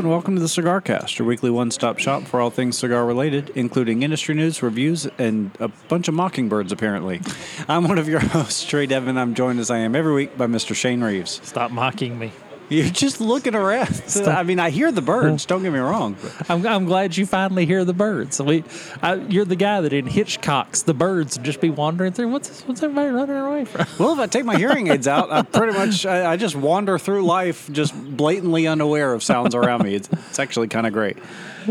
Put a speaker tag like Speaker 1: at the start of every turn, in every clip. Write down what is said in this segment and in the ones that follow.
Speaker 1: and welcome to the Cigar Cast, your weekly one stop shop for all things cigar related, including industry news, reviews, and a bunch of mockingbirds, apparently. I'm one of your hosts, Trae Dedman. I'm joined as I am every week by Mr. Shane Reeves.
Speaker 2: Stop mocking me.
Speaker 1: You're just looking around. I mean, I hear the birds, don't get me wrong.
Speaker 2: I'm, I'm glad you finally hear the birds. We, I, you're the guy that in Hitchcock's the birds and just be wandering through. What's this, what's everybody running away from?
Speaker 1: Well, if I take my hearing aids out, I pretty much I, I just wander through life just blatantly unaware of sounds around me. It's, it's actually kind of great.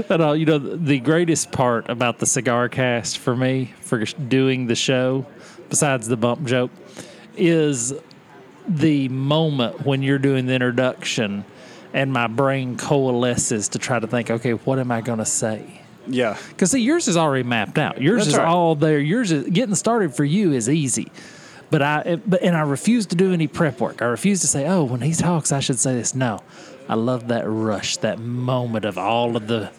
Speaker 2: But uh, you know, the greatest part about the cigar cast for me for doing the show, besides the bump joke, is the moment when you're doing the introduction and my brain coalesces to try to think, okay, what am I going to say?
Speaker 1: Yeah.
Speaker 2: Because see, yours is already mapped out. Yours
Speaker 1: That's
Speaker 2: is
Speaker 1: right.
Speaker 2: all there. Yours is getting started for you is easy. But I, but and I refuse to do any prep work. I refuse to say, oh, when he talks, I should say this. No, I love that rush, that moment of all of the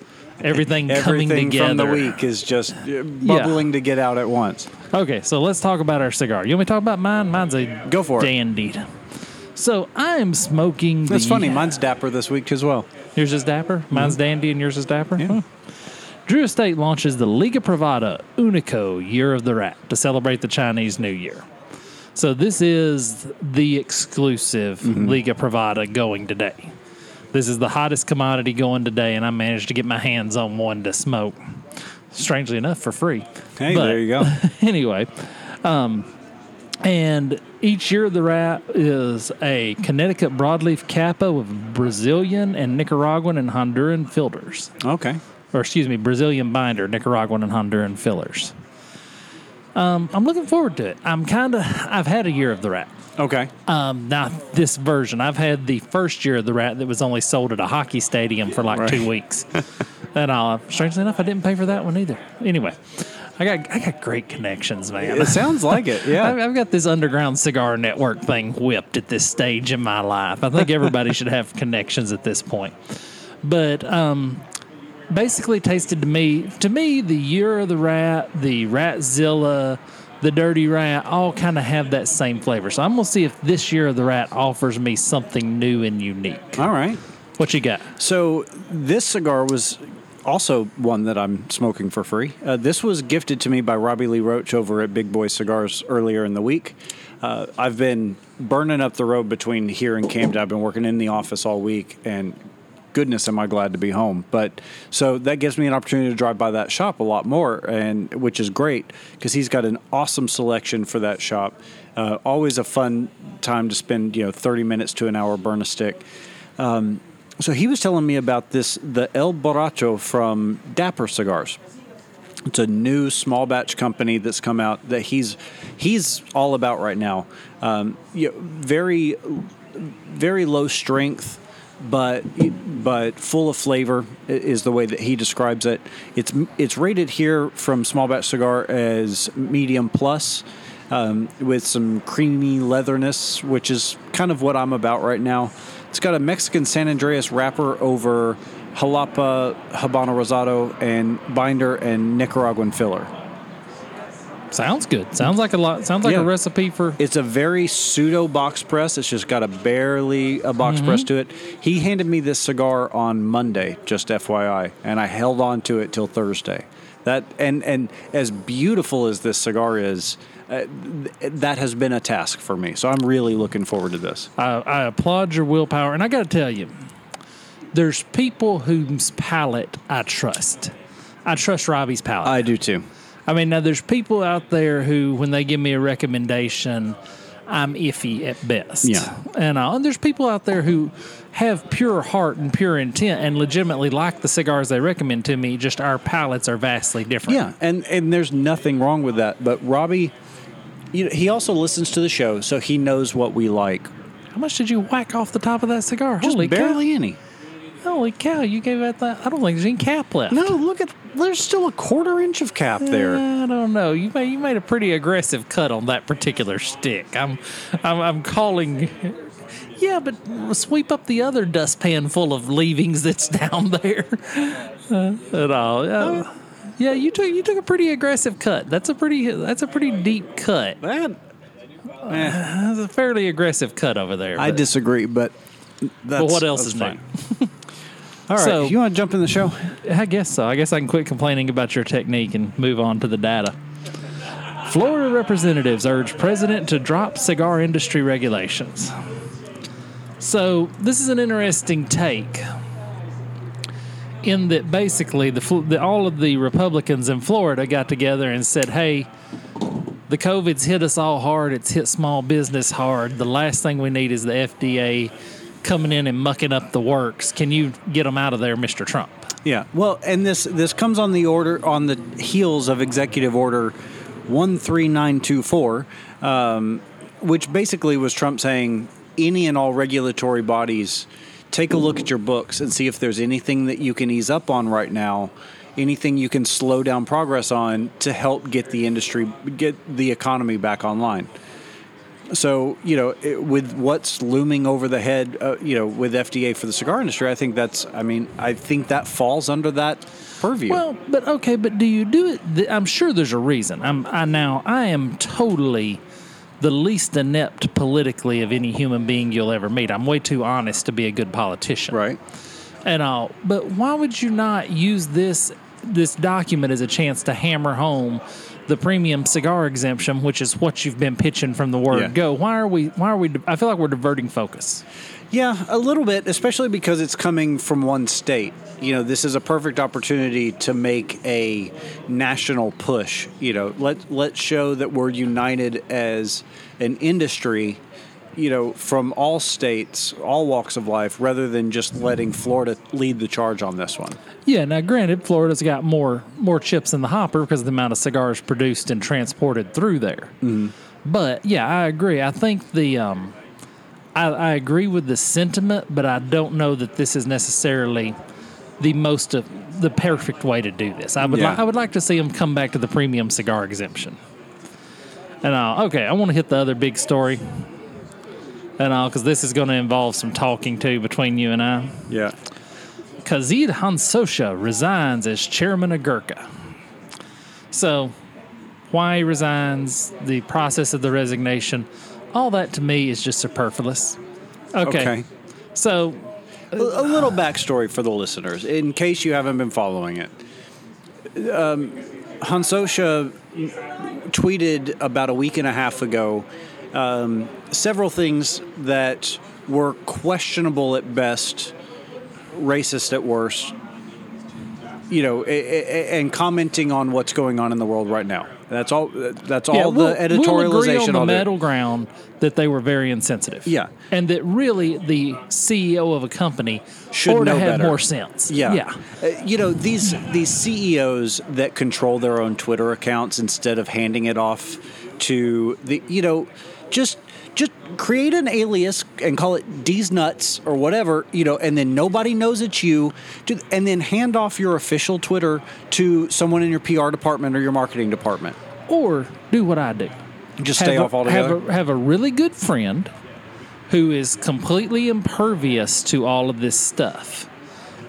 Speaker 2: everything, coming together.
Speaker 1: from the week is just uh, bubbling to get out at once.
Speaker 2: Okay, so let's talk about our cigar. You want me to talk about mine? Mine's a
Speaker 1: Go for it.
Speaker 2: dandy. So I am smoking.
Speaker 1: That's
Speaker 2: the,
Speaker 1: funny. Mine's dapper this week as well.
Speaker 2: Yours is dapper. Mine's dandy, and yours is dapper.
Speaker 1: Yeah.
Speaker 2: Huh. Drew Estate launches the Liga Privada Unico Year of the Rat to celebrate the Chinese New Year. So this is the exclusive Liga Privada going today. This is the hottest commodity going today, and I managed to get my hands on one to smoke. Strangely enough, for free.
Speaker 1: Hey,
Speaker 2: But-
Speaker 1: there you go.
Speaker 2: anyway, um, and each year the rat is a Connecticut broadleaf Kappa with Brazilian and Nicaraguan and Honduran filters,
Speaker 1: Okay.
Speaker 2: or excuse me, Brazilian binder, Nicaraguan and Honduran fillers. Um, I'm looking forward to it. I'm kind of. I've had a year of the rat.
Speaker 1: Okay.
Speaker 2: Um, now this version, I've had the first year of the rat that was only sold at a hockey stadium for like two weeks, and uh, strangely enough, I didn't pay for that one either. Anyway, I got I got great connections, man.
Speaker 1: It sounds like it.
Speaker 2: I've,
Speaker 1: Yeah.
Speaker 2: I've got this underground cigar network thing whipped at this stage in my life. I think everybody should have connections at this point. But um, basically, tasted to me, to me, the Year of the Rat, the Ratzilla, the Dirty Rat, all kind of have that same flavor. So I'm gonna see if this Year of the Rat offers me something new and unique.
Speaker 1: All right.
Speaker 2: What you got?
Speaker 1: So this cigar was also one that I'm smoking for free. Uh, this was gifted to me by Robbie Lee Roach over at Big Boy Cigars earlier in the week. Uh, I've been burning up the road between here and Camden. I've been working in the office all week, and goodness, am I glad to be home. But so that gives me an opportunity to drive by that shop a lot more, and which is great because he's got an awesome selection for that shop. Uh, always a fun time to spend, you know, 30 minutes to an hour burn a stick. So he was telling me about this, the El Borracho from Dapper Cigars. It's a new small batch company that's come out that he's he's all about right now. Um, you know, very very low strength, but but full of flavor is the way that he describes it. It's it's rated here from Small Batch Cigar as medium plus, um, with some creamy leatherness, which is kind of what I'm about right now. It's got a Mexican San Andreas wrapper over Jalapa, Habano Rosado, and binder and Nicaraguan filler.
Speaker 2: Sounds good. Sounds like a lot. Sounds like
Speaker 1: Yeah.
Speaker 2: a recipe for.
Speaker 1: It's a very pseudo box press. It's just got a barely a box press to it. He handed me this cigar on Monday, just FYI, and I held on to it till Thursday. That and and as beautiful as this cigar is, uh, th- that has been a task for me. So I'm really looking forward to this.
Speaker 2: I, I applaud your willpower, and I got to tell you, there's people whose palate I trust. I trust Robbie's palate.
Speaker 1: I do too.
Speaker 2: I mean, now there's people out there who, when they give me a recommendation, I'm iffy at best.
Speaker 1: Yeah.
Speaker 2: and, uh, and there's people out there who have pure heart and pure intent and legitimately like the cigars they recommend to me. Just our palates are vastly different.
Speaker 1: Yeah, and and there's nothing wrong with that. But Robbie, you know, he also listens to the show, so he knows what we like.
Speaker 2: How much did you whack off the top of that cigar?
Speaker 1: Just
Speaker 2: Holy
Speaker 1: barely any.
Speaker 2: cow! Holy cow! You gave that. that I don't think there's any cap left.
Speaker 1: No, look at there's still a quarter inch of cap there.
Speaker 2: Eh, I don't know. You made you made a pretty aggressive cut on that particular stick. I'm I'm, I'm calling. Yeah, but sweep up the other dustpan full of leavings that's down there. Uh, at all. Yeah. yeah, you took you took a pretty aggressive cut. That's a pretty that's a pretty deep cut.
Speaker 1: That eh.
Speaker 2: That's a fairly aggressive cut over there.
Speaker 1: I
Speaker 2: but-
Speaker 1: disagree, but that's,
Speaker 2: But what else
Speaker 1: that's
Speaker 2: is
Speaker 1: fine. All right,
Speaker 2: So-
Speaker 1: you want to jump in the show?
Speaker 2: I guess so. I guess I can quit complaining about your technique and move on to the data. Florida representatives urge president to drop cigar industry regulations. So, this is an interesting take in that basically the, the all of the Republicans in Florida got together and said, "Hey, the COVID's hit us all hard. It's hit small business hard. The last thing we need is the FDA coming in and mucking up the works. Can you get them out of there, Mr. Trump?"
Speaker 1: Yeah. Well, and this this comes on the order on the heels of Executive Order one three nine two four, um, which basically was Trump saying any and all regulatory bodies take a look at your books and see if there's anything that you can ease up on right now. Anything you can slow down progress on to help get the industry, get the economy back online. So you know, it, with what's looming over the head, uh, you know, with FDA for the cigar industry, I think that's. I mean, I think that falls under that purview.
Speaker 2: Well, but okay, but do you do it? th- I'm sure there's a reason. I'm I now I am totally the least inept politically of any human being you'll ever meet. I'm way too honest to be a good politician.
Speaker 1: right?
Speaker 2: And all. But why would you not use this this document is a chance to hammer home the premium cigar exemption, which is what you've been pitching from the word
Speaker 1: Yeah.
Speaker 2: go? Why are we why are we I feel like we're diverting focus.
Speaker 1: Yeah, a little bit, especially because it's coming from one state. You know, this is a perfect opportunity to make a national push. You know, let let's show that we're united as an industry. You know, from all states, all walks of life, rather than just letting Florida lead the charge on this one.
Speaker 2: Yeah, now granted, Florida's got more more chips in the hopper because of the amount of cigars produced and transported through there. But yeah, I agree. I think the um, I, I agree with the sentiment, but I don't know that this is necessarily the most of the perfect way to do this. I would
Speaker 1: Yeah.
Speaker 2: li- I would like to see them come back to the premium cigar exemption. And uh, okay, I want to hit the other big story. And all because this is going to involve some talking too between you and I.
Speaker 1: Yeah.
Speaker 2: Kaizad Hansotia resigns as chairman of Gurkha. So, why he resigns, the process of the resignation, all that to me is just superfluous. Okay.
Speaker 1: Okay.
Speaker 2: So,
Speaker 1: A, a little backstory for the listeners, in case you haven't been following it. Um, Hansotia tweeted about a week and a half ago um, several things that were questionable at best, racist at worst. You know, and commenting on what's going on in the world right now. That's all. That's all
Speaker 2: yeah,
Speaker 1: the
Speaker 2: we'll, we'll agree on the middle ground that they were very insensitive.
Speaker 1: Yeah.
Speaker 2: And that really the CEO of a company
Speaker 1: Should
Speaker 2: ought to have
Speaker 1: better.
Speaker 2: more sense.
Speaker 1: Yeah,
Speaker 2: Yeah.
Speaker 1: Uh, you know these these CEOs that control their own Twitter accounts instead of handing it off to the you know just just create an alias and call it D's nuts or whatever you know, and then nobody knows it's you. To, and then hand off your official Twitter to someone in your PR department or your marketing department.
Speaker 2: Or do what I do.
Speaker 1: Just stay
Speaker 2: have
Speaker 1: off
Speaker 2: a,
Speaker 1: altogether.
Speaker 2: Have a, have a really good friend who is completely impervious to all of this stuff,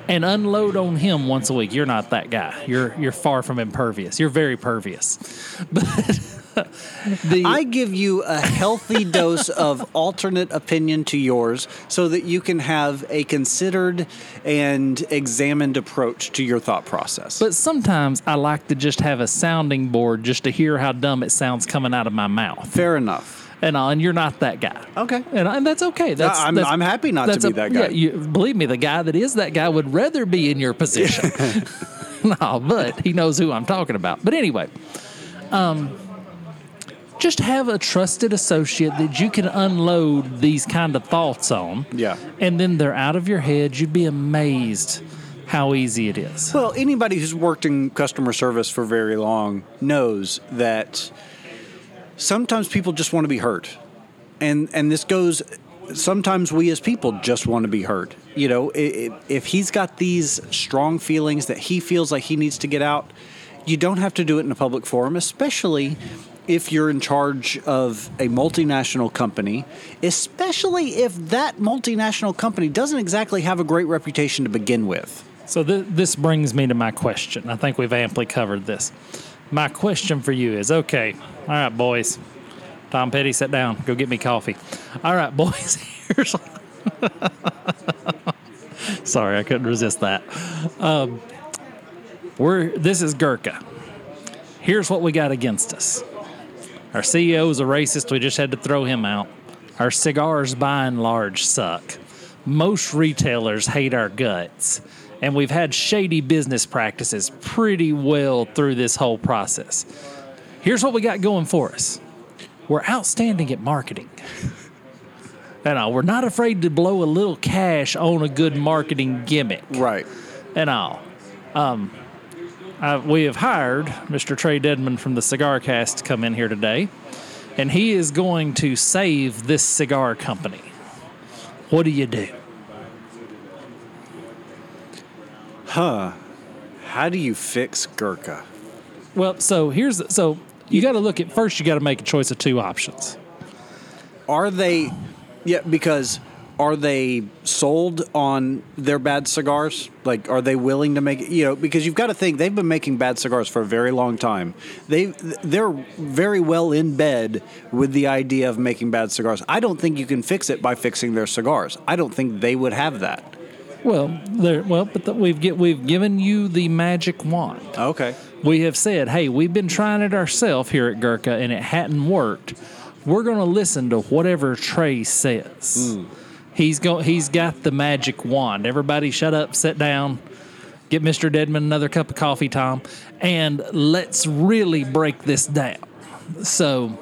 Speaker 2: and unload on him once a week. You're not that guy. You're you're far from impervious. You're very pervious. But the
Speaker 1: I give you a healthy dose of alternate opinion to yours so that you can have a considered and examined approach to your thought process.
Speaker 2: but sometimes I like to just have a sounding board just to hear how dumb it sounds coming out of my mouth.
Speaker 1: Fair enough.
Speaker 2: And, uh, and you're not that guy.
Speaker 1: Okay.
Speaker 2: And, and that's okay. That's,
Speaker 1: I'm-
Speaker 2: that's-
Speaker 1: I'm happy not to be that guy.
Speaker 2: Yeah, you, believe me, the guy that is that guy would rather be in your position. no, but he knows who I'm talking about. But anyway, um, just have a trusted associate that you can unload these kind of thoughts on.
Speaker 1: Yeah.
Speaker 2: And then they're out of your head. You'd be amazed how easy it is.
Speaker 1: Well, anybody who's worked in customer service for very long knows that sometimes people just want to be hurt. And and this goes sometimes we as people just want to be hurt. You know, i- i- if he's got these strong feelings that he feels like he needs to get out, you don't have to do it in a public forum, especially if you're in charge of a multinational company, especially if that multinational company doesn't exactly have a great reputation to begin with.
Speaker 2: So th- this brings me to my question. I think we've amply covered this. My question for you is okay, all right, boys. Tom Petty, sit down. Go get me coffee. All right, boys. Here's Sorry, I couldn't resist that. Um, we're this is Gurkha. Here's what we got against us. Our CEO is a racist. We just had to throw him out. Our cigars, by and large, suck. Most retailers hate our guts. And we've had shady business practices pretty well through this whole process. Here's what we got going for us we're outstanding at marketing. And all, we're not afraid to blow a little cash on a good marketing gimmick
Speaker 1: Right.
Speaker 2: and all. Um, uh, we have hired Mr. Trae Dedman from the Cigar Cast to come in here today, and he is going to save this cigar company. What do you do? Huh.
Speaker 1: How do you fix Gurkha?
Speaker 2: Well, so here's so you got to look at first. You got to make a choice of two options.
Speaker 1: Are they? Yeah, because are they sold on their bad cigars? Like, are they willing to make you know? Because you've got to think they've been making bad cigars for a very long time. They they're very well in bed with the idea of making bad cigars. I don't think you can fix it by fixing their cigars. I don't think they would have that.
Speaker 2: Well, there. Well, but the, we've get we've given you the magic wand.
Speaker 1: Okay.
Speaker 2: we have said, hey, we've been trying it ourselves here at Gurkha and it hadn't worked. We're going to listen to whatever Trae says. Hmm. He's go, He's got the magic wand. Everybody, shut up, sit down, get Mr. Dedman another cup of coffee, Tom, and let's really break this down. So.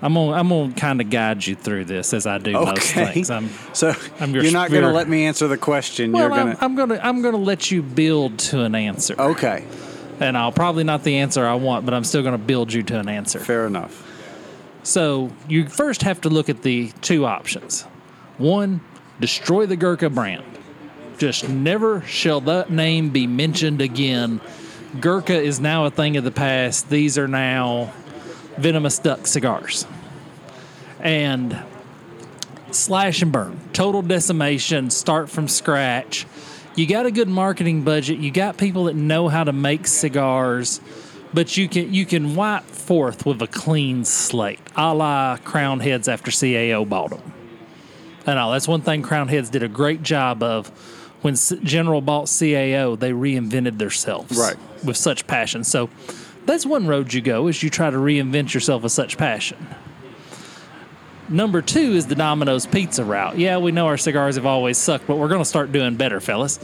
Speaker 2: I'm gonna, I'm gonna kind of guide you through this as I do most things. I'm,
Speaker 1: so
Speaker 2: I'm your
Speaker 1: you're not going to let me answer the question.
Speaker 2: well,
Speaker 1: you're
Speaker 2: I'm,
Speaker 1: to.
Speaker 2: I'm gonna I'm gonna let you build to an answer.
Speaker 1: Okay.
Speaker 2: and I'll probably not the answer I want, but I'm still going to build you to an answer.
Speaker 1: Fair enough.
Speaker 2: So you first have to look at the two options. One, destroy the Gurkha brand. Just never shall that name be mentioned again. Gurkha is now a thing of the past. These are now venomous duck cigars. And slash and burn, total decimation, start from scratch. You got a good marketing budget. You got people that know how to make cigars, but you can you can wipe forth with a clean slate, a la Crowned Heads after CAO bought them. And all that's one thing Crowned Heads did a great job of. When General bought CAO, they reinvented themselves
Speaker 1: Right.
Speaker 2: with such passion. So that's one road you go is you try to reinvent yourself with such passion. Number two is the Domino's pizza route. Yeah, we know our cigars have always sucked, but we're going to start doing better, fellas.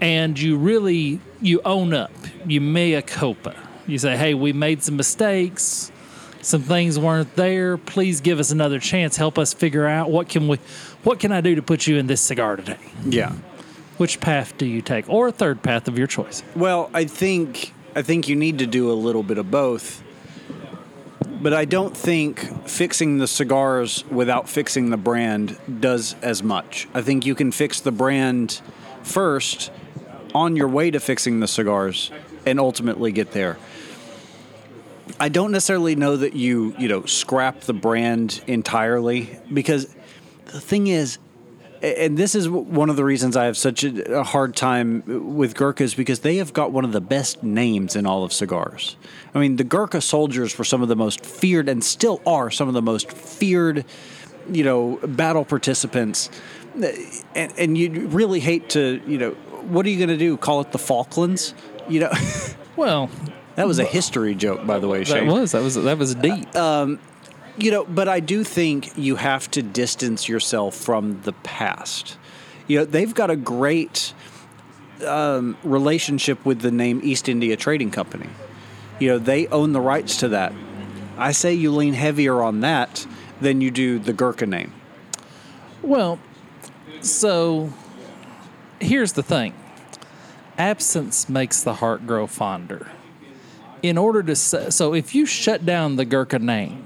Speaker 2: And you really you own up. You mea culpa. You say, "Hey, we made some mistakes. Some things weren't there. Please give us another chance. Help us figure out what can we, what can I do to put you in this cigar today?
Speaker 1: Yeah.
Speaker 2: Which path do you take, or a third path of your choice?
Speaker 1: Well, I think I think you need to do a little bit of both. But I don't think fixing the cigars without fixing the brand does as much. I think you can fix the brand first on your way to fixing the cigars and ultimately get there. I don't necessarily know that you, you know, scrap the brand entirely because the thing is and this is one of the reasons I have such a hard time with Gurkhas because they have got one of the best names in all of cigars. I mean, the Gurkha soldiers were some of the most feared and still are some of the most feared, you know, battle participants. And, and you really hate to, you know, what are you going to do? Call it the Falklands? You know,
Speaker 2: Well,
Speaker 1: that was a history joke, by the way,
Speaker 2: that was that was that was deep.
Speaker 1: You know, but I do think you have to distance yourself from the past. You know, they've got a great um, relationship with the name East India Trading Company. You know, they own the rights to that. I say you lean heavier on that than you do the Gurkha name.
Speaker 2: Well, so here's the thing absence makes the heart grow fonder. In order to, so if you shut down the Gurkha name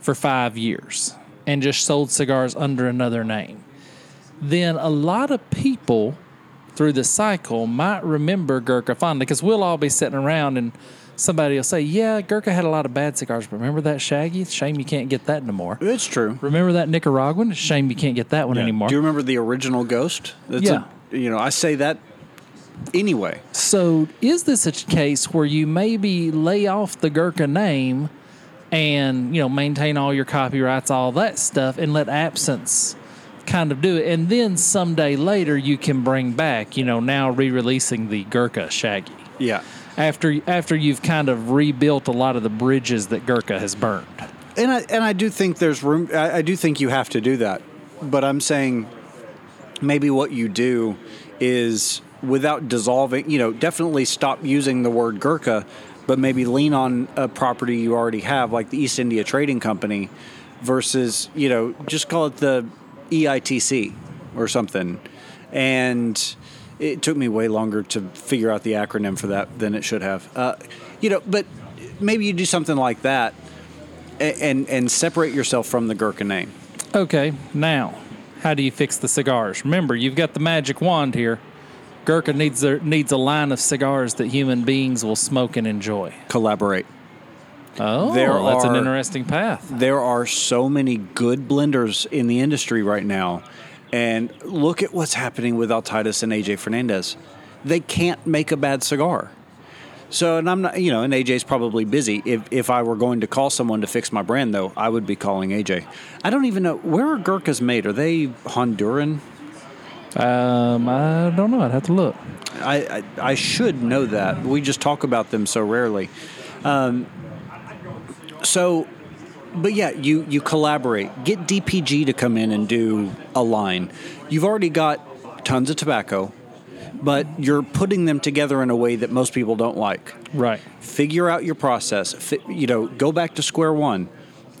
Speaker 2: for five years and just sold cigars under another name, then a lot of people through the cycle might remember Gurkha fondly because we'll all be sitting around and somebody will say, Yeah, Gurkha had a lot of bad cigars, but remember that Shaggy? Shame you can't get that anymore.
Speaker 1: It's true.
Speaker 2: Remember that Nicaraguan? Shame you can't get that one anymore.
Speaker 1: Do you remember the original Ghost? That's
Speaker 2: Yeah.
Speaker 1: A, you know, I say that anyway.
Speaker 2: So, is this a case where you maybe lay off the Gurkha name and you know maintain all your copyrights, all that stuff, and let Absence kind of do it, and then someday later you can bring back, you know, now re-releasing the Gurkha Shaggy
Speaker 1: Yeah.
Speaker 2: after after you've kind of rebuilt a lot of the bridges that Gurkha has burned.
Speaker 1: And I and I do think there's room. I, I do think you have to do that, but I'm saying maybe what you do is without dissolving. You know, definitely stop using the word Gurkha, but maybe lean on a property you already have, like the East India Trading Company, versus you know just call it the EITC or something. And it took me way longer to figure out the acronym for that than it should have. Uh, you know, but maybe you do something like that a- and and separate yourself from the Gurkha name.
Speaker 2: Okay, now how do you fix the cigars? Remember, you've got the magic wand here. Gurkha needs a, needs a line of cigars that human beings will smoke and enjoy.
Speaker 1: Collaborate.
Speaker 2: Oh,
Speaker 1: There
Speaker 2: that's an interesting path.
Speaker 1: There are so many good blenders in the industry right now, and look at what's happening with Altitas and AJ Fernandez. They can't make a bad cigar. So, and I'm not, you know, and AJ's probably busy. If if I were going to call someone to fix my brand, though, I would be calling AJ. I don't even know where are Gurkhas made. Are they Honduran?
Speaker 2: Um, I don't know. I'd have to look.
Speaker 1: I, I I should know that. We just talk about them so rarely. Um, so, but yeah, you you collaborate. Get DPG to come in and do a line. You've already got tons of tobacco, but you're putting them together in a way that most people don't like.
Speaker 2: Right.
Speaker 1: Figure out your process. Fi- you know, go back to square one.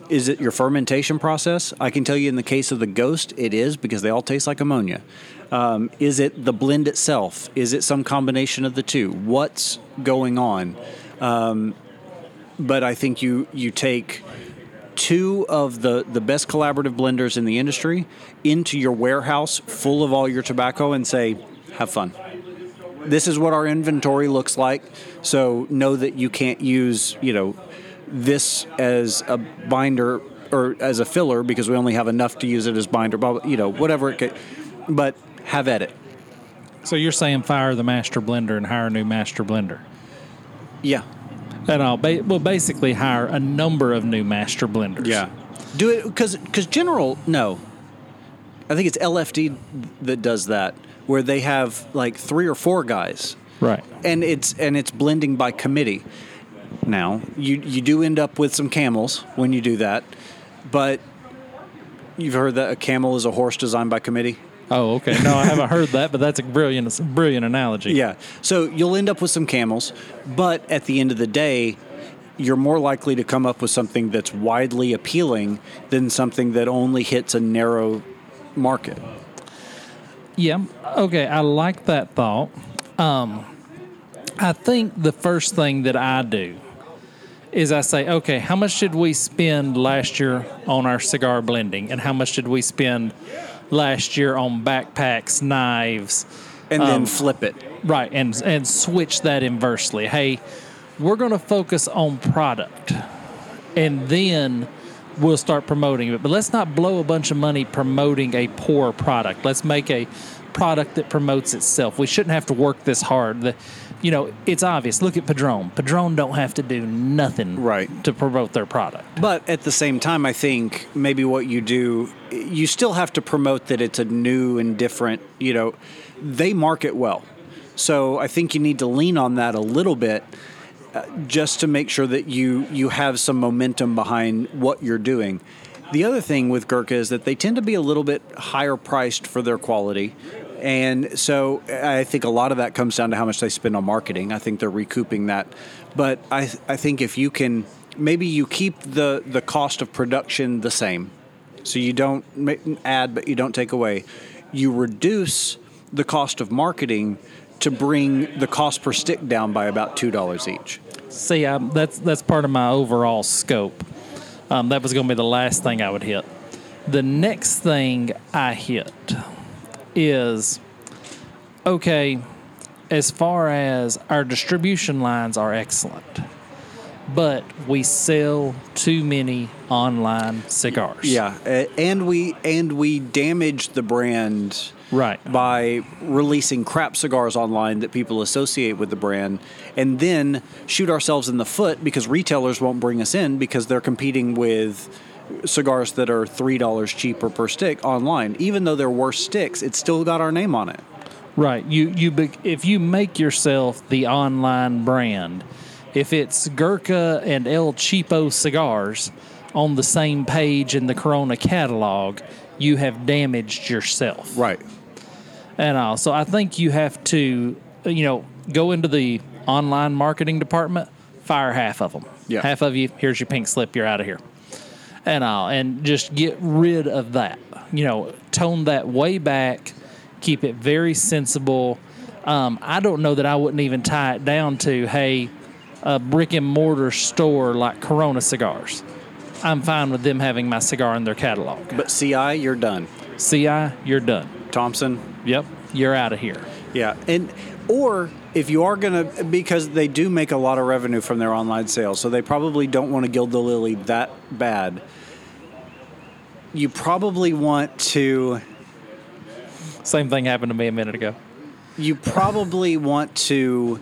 Speaker 1: Is it your fermentation process? I can tell you in the case of the Ghost, it is because they all taste like ammonia. Um, is it the blend itself? Is it some combination of the two? What's going on? Um, but I think you you take two of the, the best collaborative blenders in the industry into your warehouse full of all your tobacco and say, have fun. This is what our inventory looks like. So know that you can't use, you know, this as a binder or as a filler because we only have enough to use it as binder, you know, whatever it could. But have at it.
Speaker 2: So you're saying fire the master blender and hire a new master blender?
Speaker 1: Yeah.
Speaker 2: And I'll ba- well basically hire a number of new master blenders. Yeah.
Speaker 1: Do it because because General no, I think it's LFD that does that where they have like three or four guys
Speaker 2: Right.
Speaker 1: and it's and it's blending by committee. Now you you do end up with some camels when you do that, but you've heard that a camel is a horse designed by committee.
Speaker 2: Oh, okay. No, I haven't heard that, but that's a brilliant, a brilliant analogy.
Speaker 1: Yeah. So you'll end up with some camels, but at the end of the day, you're more likely to come up with something that's widely appealing than something that only hits a narrow market.
Speaker 2: Yeah. Okay. I like that thought. Um, I think the first thing that I do is I say, okay, how much did we spend last year on our cigar blending, and how much did we spend last year on backpacks, knives,
Speaker 1: And then
Speaker 2: Um,
Speaker 1: flip it.
Speaker 2: right, and and switch that inversely. Hey, we're going to focus on product, and then we'll start promoting it. But let's not blow a bunch of money promoting a poor product. Let's make a product that promotes itself. We shouldn't have to work this hard. The, you know, it's obvious. Look at Padron. Padron don't have to do nothing
Speaker 1: Right.
Speaker 2: to promote their product.
Speaker 1: But at the same time, I think maybe what you do, you still have to promote that it's a new and different, you know, they market well. So I think you need to lean on that a little bit uh, just to make sure that you, you have some momentum behind what you're doing. The other thing with Gurkha is that they tend to be a little bit higher priced for their quality. And so I think a lot of that comes down to how much they spend on marketing. I think they're recouping that. But I, I think if you can, maybe you keep the, the cost of production the same. So you don't add, but you don't take away. You reduce the cost of marketing to bring the cost per stick down by about $2 each.
Speaker 2: See, I, that's that's part of my overall scope. Um, that was going to be the last thing I would hit. The next thing I hit is okay. As far as our distribution lines are excellent, but we sell too many online cigars.
Speaker 1: Yeah, and we and we damage the brand
Speaker 2: Right.
Speaker 1: by releasing crap cigars online that people associate with the brand, and then shoot ourselves in the foot because retailers won't bring us in because they're competing with cigars that are three dollars cheaper per stick online. Even though they're worse sticks, it's still got our name on it.
Speaker 2: Right. You you if you make yourself the online brand, if it's Gurkha and El Cheapo cigars on the same page in the Corona catalog, you have damaged yourself.
Speaker 1: Right.
Speaker 2: And all. So I think you have to, you know, go into the online marketing department, fire half of them.
Speaker 1: Yeah.
Speaker 2: Half of you, here's your pink slip, you're out of here. And all. And just get rid of that. You know, tone that way back, keep it very sensible. Um, I don't know that I wouldn't even tie it down to, hey, a brick and mortar store like Corona Cigars. I'm fine with them having my cigar in their catalog.
Speaker 1: But CI, you're done.
Speaker 2: CI, you're done.
Speaker 1: Thompson,
Speaker 2: Yep, you're out of here.
Speaker 1: Yeah, and or if you are gonna, because they do make a lot of revenue from their online sales, so they probably don't want to gild the lily that bad. You probably want to.
Speaker 2: Same thing happened to me a minute ago.
Speaker 1: You probably want to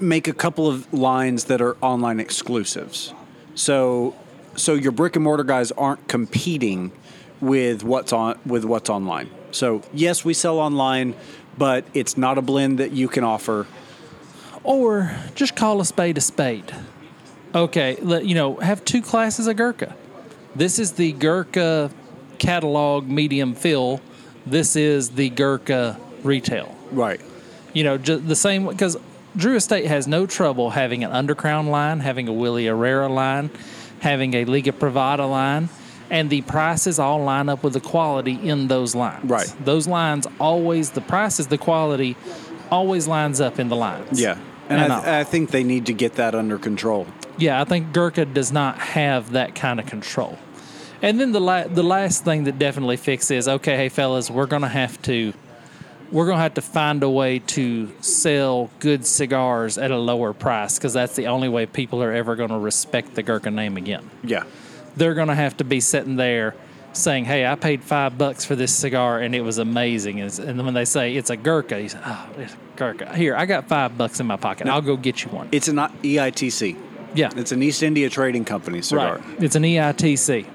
Speaker 1: make a couple of lines that are online exclusives. So, so your brick and mortar guys aren't competing with what's on with what's online. So yes, we sell online, but it's not a blend that you can offer.
Speaker 2: Or just call a spade a spade. Okay, let, you know, have two classes of Gurkha. This is the Gurkha catalog medium fill. This is the Gurkha retail.
Speaker 1: Right.
Speaker 2: You know, just the same because Drew Estate has no trouble having an Undercrown line, having a Willy Herrera line, having a Liga Privada line, and the prices all line up with the quality in those lines.
Speaker 1: Right.
Speaker 2: Those lines always, the prices, the quality always lines up in the lines.
Speaker 1: Yeah. And,
Speaker 2: And
Speaker 1: I,
Speaker 2: I'll-
Speaker 1: I think they need to get that under control.
Speaker 2: Yeah, I think Gurkha does not have that kind of control. And then the la- the last thing that definitely fixes okay, hey fellas, we're gonna have to we're gonna have to find a way to sell good cigars at a lower price because that's the only way people are ever gonna respect the Gurkha name again.
Speaker 1: Yeah.
Speaker 2: They're gonna have to be sitting there saying, "Hey, I paid five bucks for this cigar and it was amazing." And and when they say it's a Gurkha, you say, "Oh, it's Gurkha." Here, I got five bucks in my pocket. I'll go get you one.
Speaker 1: It's an EITC.
Speaker 2: Yeah,
Speaker 1: It's an East India Trading Company cigar.
Speaker 2: Right. It's an EITC.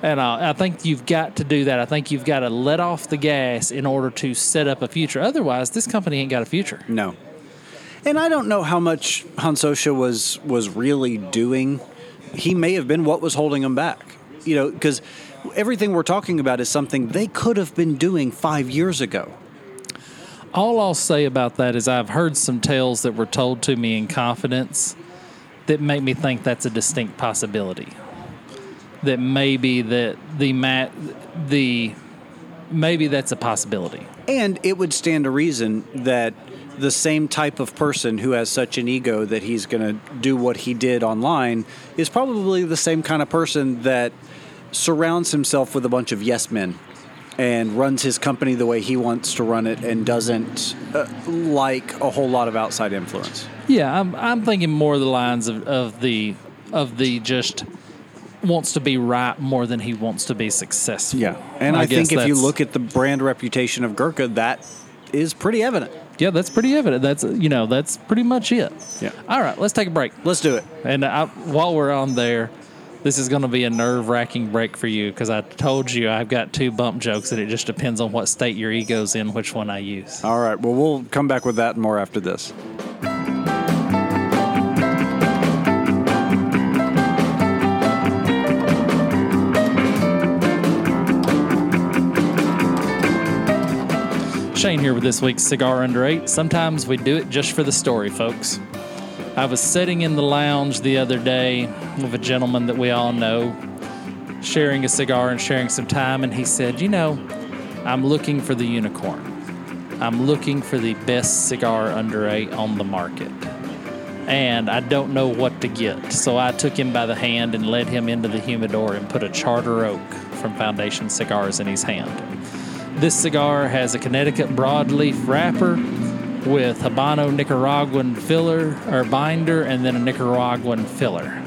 Speaker 2: And uh, I think you've got to do that. I think you've got to let off the gas in order to set up a future. Otherwise, this company ain't got a future.
Speaker 1: No. And I don't know how much Hansotia was was really doing. He may have been what was holding him back. You know, because everything we're talking about is something they could have been doing five years ago.
Speaker 2: All I'll say about that is I've heard some tales that were told to me in confidence that make me think that's a distinct possibility. That maybe that the mat the maybe that's a possibility.
Speaker 1: And it would stand to reason that the same type of person who has such an ego that he's going to do what he did online is probably the same kind of person that surrounds himself with a bunch of yes men and runs his company the way he wants to run it and doesn't uh, like a whole lot of outside influence.
Speaker 2: Yeah, I'm I'm thinking more of the lines of, of the of the just wants to be right more than he wants to be successful.
Speaker 1: Yeah. And I,
Speaker 2: guess
Speaker 1: think if you look at the brand reputation of Gurkha, that is pretty evident.
Speaker 2: Yeah, that's pretty evident. That's you know that's pretty much it.
Speaker 1: Yeah.
Speaker 2: All right, let's take a break.
Speaker 1: Let's do it.
Speaker 2: And I, while we're on there, this is going to be a nerve wracking break for you because I told you I've got two bump jokes and it just depends on what state your ego's in, which one I use.
Speaker 1: All right. Well, we'll come back with that and more after this.
Speaker 2: Shane here with this week's Cigar Under Eight. Sometimes we do it just for the story, folks. I was sitting in the lounge the other day with a gentleman that we all know, sharing a cigar and sharing some time, and he said, You know, I'm looking for the unicorn. I'm looking for the best cigar under eight on the market. And I don't know what to get. So I took him by the hand and led him into the humidor and put a Charter Oak from Foundation Cigars in his hand. This cigar has a Connecticut broadleaf wrapper with Habano Nicaraguan filler or binder, and then a Nicaraguan filler.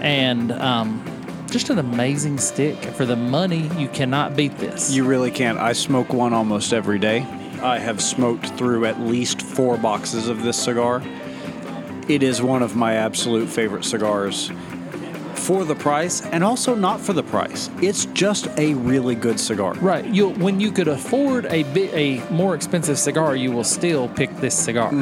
Speaker 2: And um, just an amazing stick for the money. You cannot beat this.
Speaker 1: You really can't. I smoke one almost every day. I have smoked through at least four boxes of this cigar. It is one of my absolute favorite cigars for the price and also not for the price. It's just a really good cigar.
Speaker 2: Right. You when you could afford a bit a more expensive cigar, you will still pick this cigar.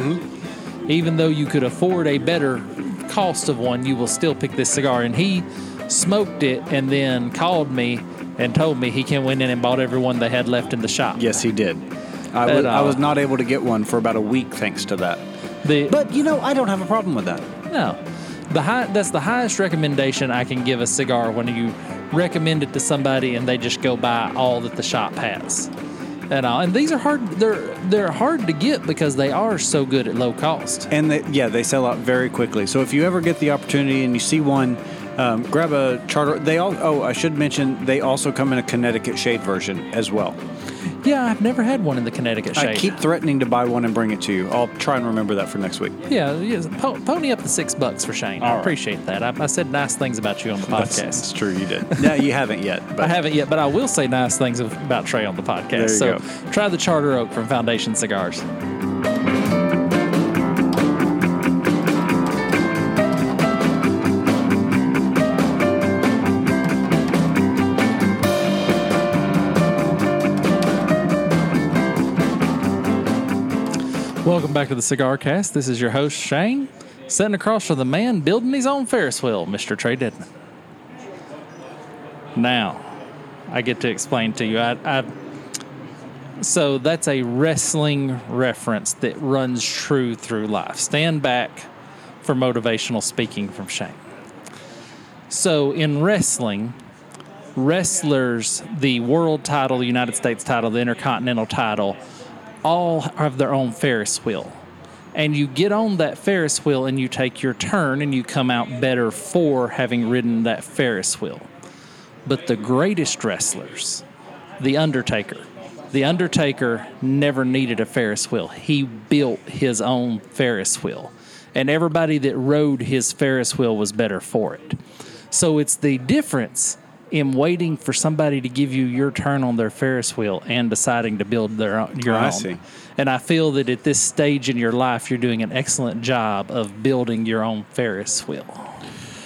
Speaker 2: Even though you could afford a better cost of one, you will still pick this cigar. And he smoked it and then called me and told me he can went in and bought every one they had left in the shop.
Speaker 1: Yes, he did. I
Speaker 2: But,
Speaker 1: was, I
Speaker 2: uh,
Speaker 1: was not able to get one for about a week thanks to that.
Speaker 2: The,
Speaker 1: But you know, I don't have a problem with that.
Speaker 2: No, the high that's the highest recommendation I can give a cigar when you recommend it to somebody and they just go buy all that the shop has. And, uh, and these are hard. They're they're hard to get because they are so good at low cost.
Speaker 1: And they, yeah, they sell out very quickly. So if you ever get the opportunity and you see one, um, grab a charter. They all. Oh, I should mention they also come in a Connecticut shade version as well.
Speaker 2: Yeah, I've never had one in the Connecticut shade.
Speaker 1: I keep threatening to buy one and bring it to you. I'll try and remember that for next week.
Speaker 2: yeah, yes, po- pony up the six bucks for Shane.
Speaker 1: All
Speaker 2: I
Speaker 1: right.
Speaker 2: appreciate that. I, I said nice things about you on the podcast.
Speaker 1: that's true. You did. no, you haven't yet. But
Speaker 2: I haven't yet, but I will say nice things about Trae on the podcast. So
Speaker 1: go.
Speaker 2: try the Charter Oak from Foundation Cigars. Welcome back to the Cigar Cast. This is your host Shane, sitting across from the man building his own Ferris wheel, Mr. Trae Dedman. Now, I get to explain to you. I, I so that's a wrestling reference that runs true through life. Stand back for motivational speaking from Shane. So in wrestling, wrestlers, the world title, the United States title, the Intercontinental title, all have their own Ferris wheel. And you get on that Ferris wheel and you take your turn and you come out better for having ridden that Ferris wheel. But the greatest wrestlers, The Undertaker, The Undertaker never needed a Ferris wheel. He built his own Ferris wheel. And everybody that rode his Ferris wheel was better for it. So it's the difference in waiting for somebody to give you your turn on their Ferris wheel and deciding to build their own, your
Speaker 1: Oh, I see.
Speaker 2: And I feel that at this stage in your life, you're doing an excellent job of building your own Ferris wheel.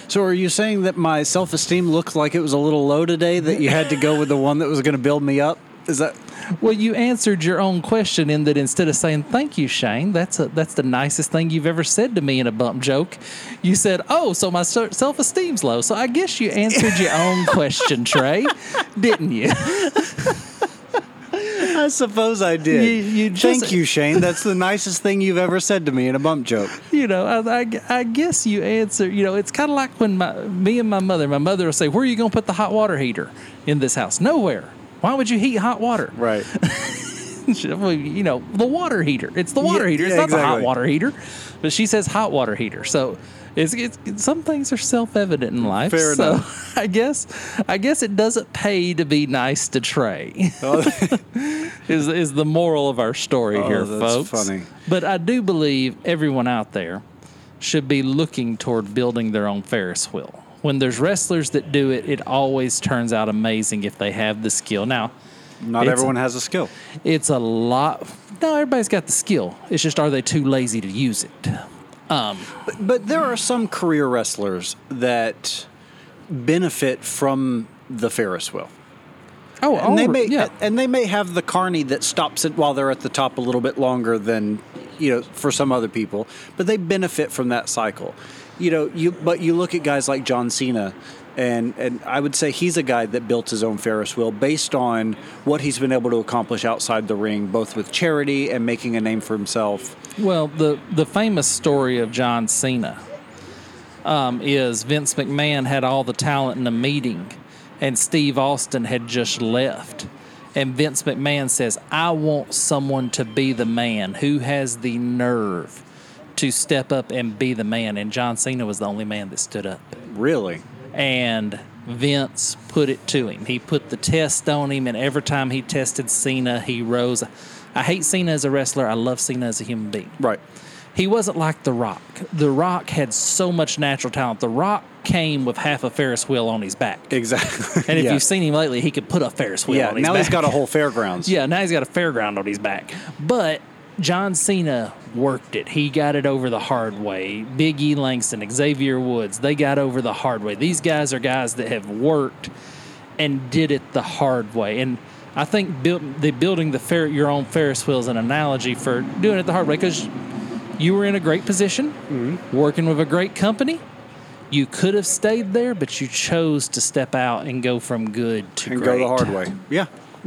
Speaker 1: So are you saying that my self-esteem looked like it was a little low today? That you had to go with the one that was going to build me up? Is that?
Speaker 2: Well, you answered your own question in that instead of saying "Thank you, Shane," that's a, that's the nicest thing you've ever said to me in a bump joke. You said, "Oh, so my self esteem's low." So I guess you answered your own question, Trae, didn't you?
Speaker 1: I suppose I did.
Speaker 2: You- you just-
Speaker 1: Thank you, Shane. That's the nicest thing you've ever said to me in a bump joke.
Speaker 2: You know, I, I, I guess you answer. You know, it's kind of like when my me and my mother. My mother will say, "Where are you going to put the hot water heater in this house?" Nowhere. Why would you heat hot water?
Speaker 1: Right.
Speaker 2: You know, the water heater. It's the water
Speaker 1: Yeah,
Speaker 2: heater. It's
Speaker 1: yeah,
Speaker 2: not the hot water heater. But she says hot water heater. So it's, it's some things are self-evident in life.
Speaker 1: Fair
Speaker 2: so
Speaker 1: enough.
Speaker 2: I guess I guess it doesn't pay to be nice to Trae. Oh. is is the moral of our story
Speaker 1: Oh,
Speaker 2: here,
Speaker 1: that's
Speaker 2: folks.
Speaker 1: funny.
Speaker 2: But I do believe everyone out there should be looking toward building their own Ferris wheel. When there's wrestlers that do it, it always turns out amazing if they have the skill. Now,
Speaker 1: Not everyone has a skill.
Speaker 2: it's a lot. No, everybody's got the skill. It's just are they too lazy to use it?
Speaker 1: Um, but there are some career wrestlers that benefit from the Ferris wheel.
Speaker 2: Oh,
Speaker 1: And they
Speaker 2: oh,
Speaker 1: may
Speaker 2: yeah.
Speaker 1: and they may have the carny that stops it while they're at the top a little bit longer than you know for some other people, but they benefit from that cycle. You know, you but you look at guys like John Cena and and I would say he's a guy that built his own Ferris wheel based on what he's been able to accomplish outside the ring, both with charity and making a name for himself.
Speaker 2: Well, the the famous story of John Cena um, is Vince McMahon had all the talent in a meeting, and Steve Austin had just left. And Vince McMahon says, "I want someone to be the man who has the nerve to step up and be the man." And John Cena was the only man that stood up.
Speaker 1: Really?
Speaker 2: and Vince put it to him. He put the test on him, and every time he tested Cena, he rose. I hate Cena as a wrestler. I love Cena as a human being.
Speaker 1: Right.
Speaker 2: He wasn't like The Rock. The Rock had so much natural talent. The Rock came with half a Ferris wheel on his back.
Speaker 1: Exactly.
Speaker 2: And if
Speaker 1: yeah.
Speaker 2: you've seen him lately, he could put a Ferris wheel
Speaker 1: yeah,
Speaker 2: on his
Speaker 1: now
Speaker 2: back.
Speaker 1: Now he's got a whole fairgrounds.
Speaker 2: Yeah, now he's got a fairground on his back. But John Cena worked it. He got it over the hard way. Big E Langston, Xavier Woods, they got over the hard way. These guys are guys that have worked and did it the hard way. And I think build, the building the fer- your own Ferris wheel is an analogy for doing it the hard way because you were in a great position,
Speaker 1: Mm-hmm.
Speaker 2: working with a great company. You could have stayed there, but you chose to step out and go from good to
Speaker 1: and
Speaker 2: great.
Speaker 1: go the hard way. Yeah.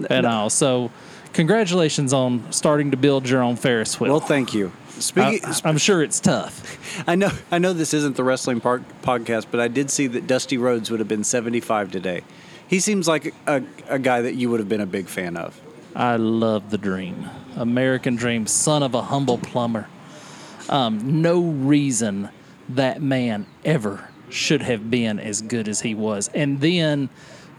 Speaker 2: And all. So, congratulations on starting to build your own Ferris wheel.
Speaker 1: Well, thank you. Speaking,
Speaker 2: I, am sure it's tough.
Speaker 1: I know, I know this isn't the wrestling park podcast, but I did see that Dusty Rhodes would have been 75 today. He seems like a, a guy that you would have been a big fan of.
Speaker 2: I love the dream. American dream, son of a humble plumber. Um, no reason that man ever should have been as good as he was. And then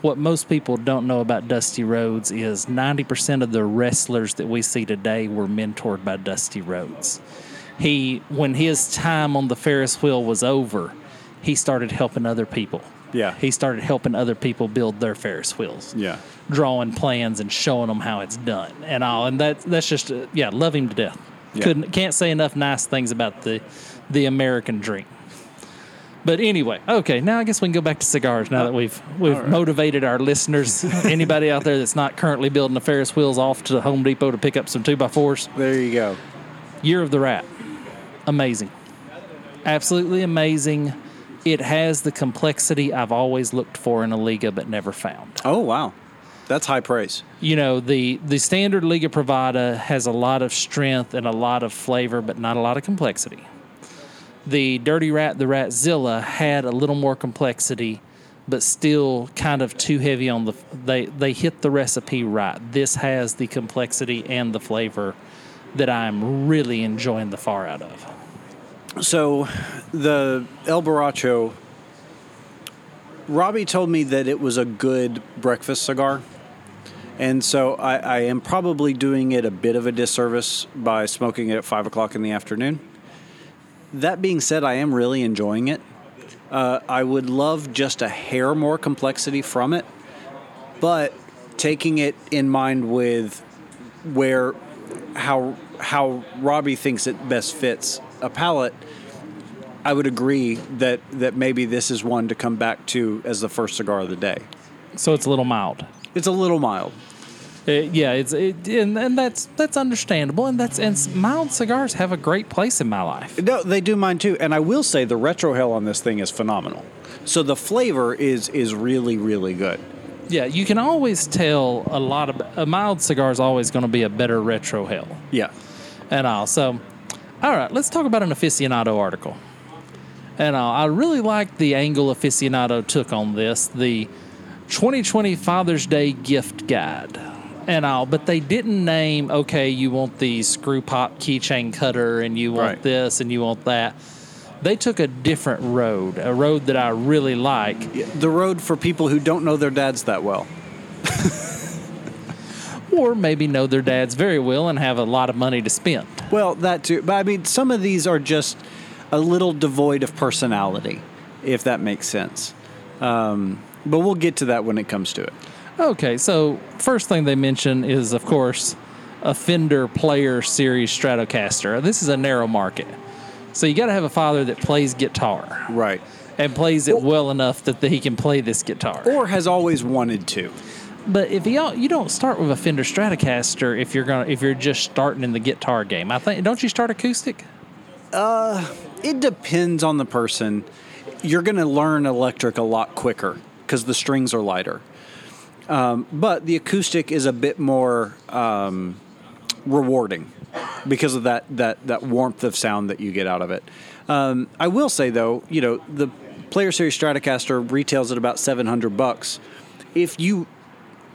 Speaker 2: what most people don't know about Dusty Rhodes is 90% of the wrestlers that we see today were mentored by Dusty Rhodes. He, when his time on the Ferris wheel was over, he started helping other people.
Speaker 1: Yeah.
Speaker 2: He started helping other people build their Ferris wheels
Speaker 1: Yeah.
Speaker 2: drawing plans and showing them how it's done and all. And that that's just uh, yeah, love him to death.
Speaker 1: Yeah.
Speaker 2: Couldn't can't say enough nice things about the the American dream. But anyway, okay, now I guess we can go back to cigars now uh, that we've we've motivated our listeners. Anybody out there that's not currently building the Ferris wheels off to Home Depot to pick up some two by fours.
Speaker 1: There you go.
Speaker 2: Year of the Rat. Amazing. Absolutely amazing. It has the complexity I've always looked for in a Liga but never found.
Speaker 1: Oh, wow. That's high praise.
Speaker 2: you know the the standard Liga Privada has a lot of strength and a lot of flavor, but not a lot of complexity. The Dirty Rat, the Ratzilla, had a little more complexity, but still kind of too heavy on the. They they hit the recipe right. This has the complexity and the flavor that I'm really enjoying the far out of.
Speaker 1: So, the El Borracho, Robbie told me that it was a good breakfast cigar. And so I, I am probably doing it a bit of a disservice by smoking it at 5 o'clock in the afternoon. That being said, I am really enjoying it. Uh, I would love just a hair more complexity from it, but taking it in mind with where how how Robbie thinks it best fits a palate, I would agree that that maybe this is one to come back to as the first cigar of the day.
Speaker 2: So it's a little mild.
Speaker 1: It's a little mild.
Speaker 2: Uh, yeah, it's it, and, and that's that's understandable, and that's and mild cigars have a great place in my life.
Speaker 1: No, they do mine too, and I will say the retrohale on this thing is phenomenal. So the flavor is is really really good.
Speaker 2: Yeah, you can always tell a lot of a mild cigar is always going to be a better retrohale
Speaker 1: Yeah.
Speaker 2: and all. So, all right, let's talk about an aficionado article. And all, I really like the angle aficionado took on this, the 2020 Father's Day gift guide. And all, but they didn't name. Okay, you want the screw pop keychain cutter, and you want
Speaker 1: Right.
Speaker 2: this, and you want that. They took a different road, a road that I really like.
Speaker 1: The road for people who don't know their dads that well.
Speaker 2: or maybe know their dads very well and have a lot of money to spend.
Speaker 1: Well, that too. But I mean, some of these are just a little devoid of personality, if that makes sense. Um, but we'll get to that when it comes to it.
Speaker 2: Okay, so first thing they mention is, of course, a Fender Player Series Stratocaster. This is a narrow market. So you got to have a father that plays guitar
Speaker 1: Right.
Speaker 2: and plays it well enough that he can play this guitar.
Speaker 1: Or has always wanted to.
Speaker 2: But if you you don't start with a Fender Stratocaster if you're gonna if you're just starting in the guitar game. I think don't you start acoustic?
Speaker 1: Uh, It depends on the person. You're going to learn electric a lot quicker because the strings are lighter. Um, but the acoustic is a bit more um, rewarding because of that, that, that warmth of sound that you get out of it. Um, I will say though, you know, the Player Series Stratocaster retails at about 700 bucks. If you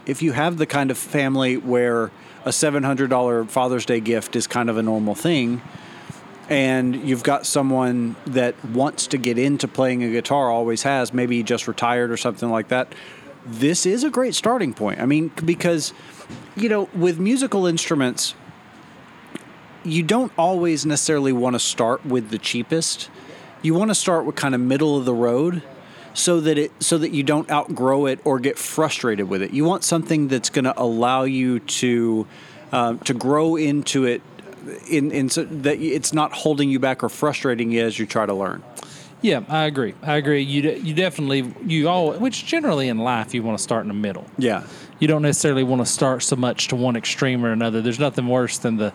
Speaker 1: if you have the kind of family where a $700 Father's Day gift is kind of a normal thing, and you've got someone that wants to get into playing a guitar, always has, maybe just retired or something like that, this is a great starting point. I mean, because, you know, with musical instruments, you don't always necessarily want to start with the cheapest. You want to start with kind of middle of the road so that it so that you don't outgrow it or get frustrated with it. You want something that's going to allow you to um, to grow into it in in so that it's not holding you back or frustrating you as you try to learn.
Speaker 2: Yeah, I agree. I agree. You de- you definitely you all which generally in life you want to start in the middle.
Speaker 1: Yeah.
Speaker 2: You don't necessarily want to start so much to one extreme or another. There's nothing worse than the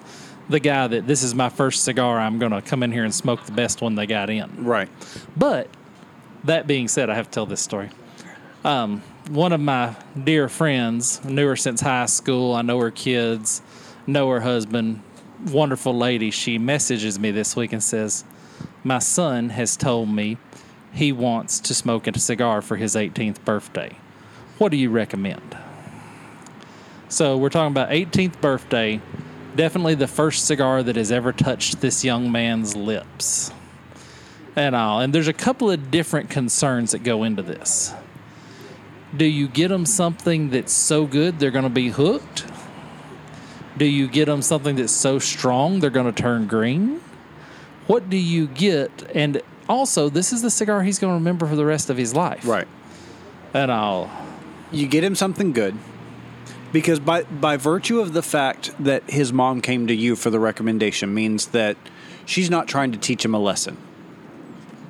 Speaker 2: the guy that this is my first cigar. I'm going to come in here and smoke the best one they got in.
Speaker 1: Right.
Speaker 2: But that being said, I have to tell this story. Um, one of my dear friends, knew her since high school. I know her kids, know her husband, wonderful lady. She messages me this week and says, My son has told me he wants to smoke a cigar for his 18th birthday. What do you recommend? So we're talking about 18th birthday, definitely the first cigar that has ever touched this young man's lips and all. And there's a couple of different concerns that go into this. Do you get them something that's so good they're going to be hooked? Do you get them something that's so strong they're going to turn green? What do you get? And also, this is the cigar he's going to remember for the rest of his life.
Speaker 1: Right.
Speaker 2: And I'll.
Speaker 1: You get him something good because by by virtue of the fact that his mom came to you for the recommendation means that she's not trying to teach him a lesson.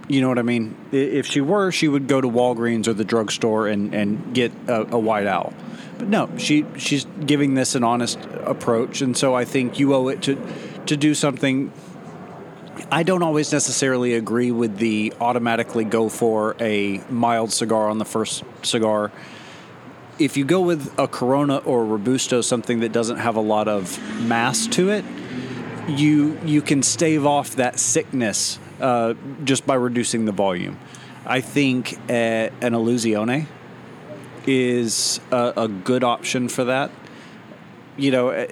Speaker 1: You know what I mean? If she were, she would go to Walgreens or the drugstore and, and get a, a white owl. But no, she she's giving this an honest approach, and so I think you owe it to to do something. I don't always necessarily agree with the automatically go for a mild cigar on the first cigar. If you go with a Corona or Robusto, something that doesn't have a lot of mass to it, you you can stave off that sickness uh, just by reducing the volume. I think uh, an Illusione is a, a good option for that. You know,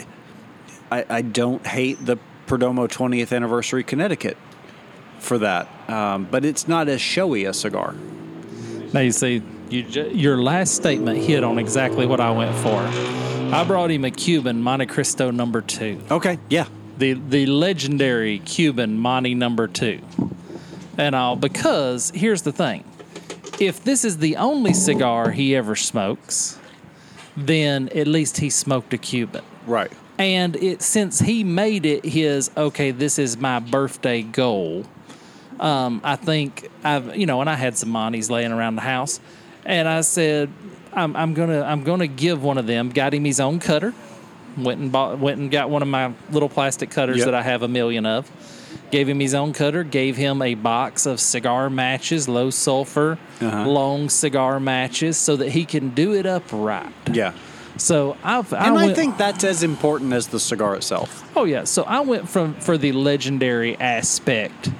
Speaker 1: I, I don't hate the Perdomo 20th anniversary Connecticut for that, um, but it's not as showy a cigar.
Speaker 2: Now you see, you ju- your last statement hit on exactly what I went for. I brought him a Cuban Montecristo number two.
Speaker 1: Okay, yeah,
Speaker 2: the the legendary Cuban Monty number two. And all because here's the thing. If this is the only cigar he ever smokes, then at least he smoked a Cuban.
Speaker 1: right.
Speaker 2: And it since he made it his okay, this is my birthday goal. Um, I think I've you know, and I had some Monties laying around the house, and I said, I'm, I'm gonna I'm gonna give one of them. Got him his own cutter. Went and bought went and got one of my little plastic cutters
Speaker 1: Yep.
Speaker 2: that I have a million of. Gave him his own cutter. Gave him a box of cigar matches, low sulfur,
Speaker 1: Uh-huh.
Speaker 2: long cigar matches, so that he can do it up right.
Speaker 1: Yeah.
Speaker 2: So I've
Speaker 1: And I,
Speaker 2: went,
Speaker 1: think that's as important as the cigar itself.
Speaker 2: Oh yeah, so I went from for the legendary aspect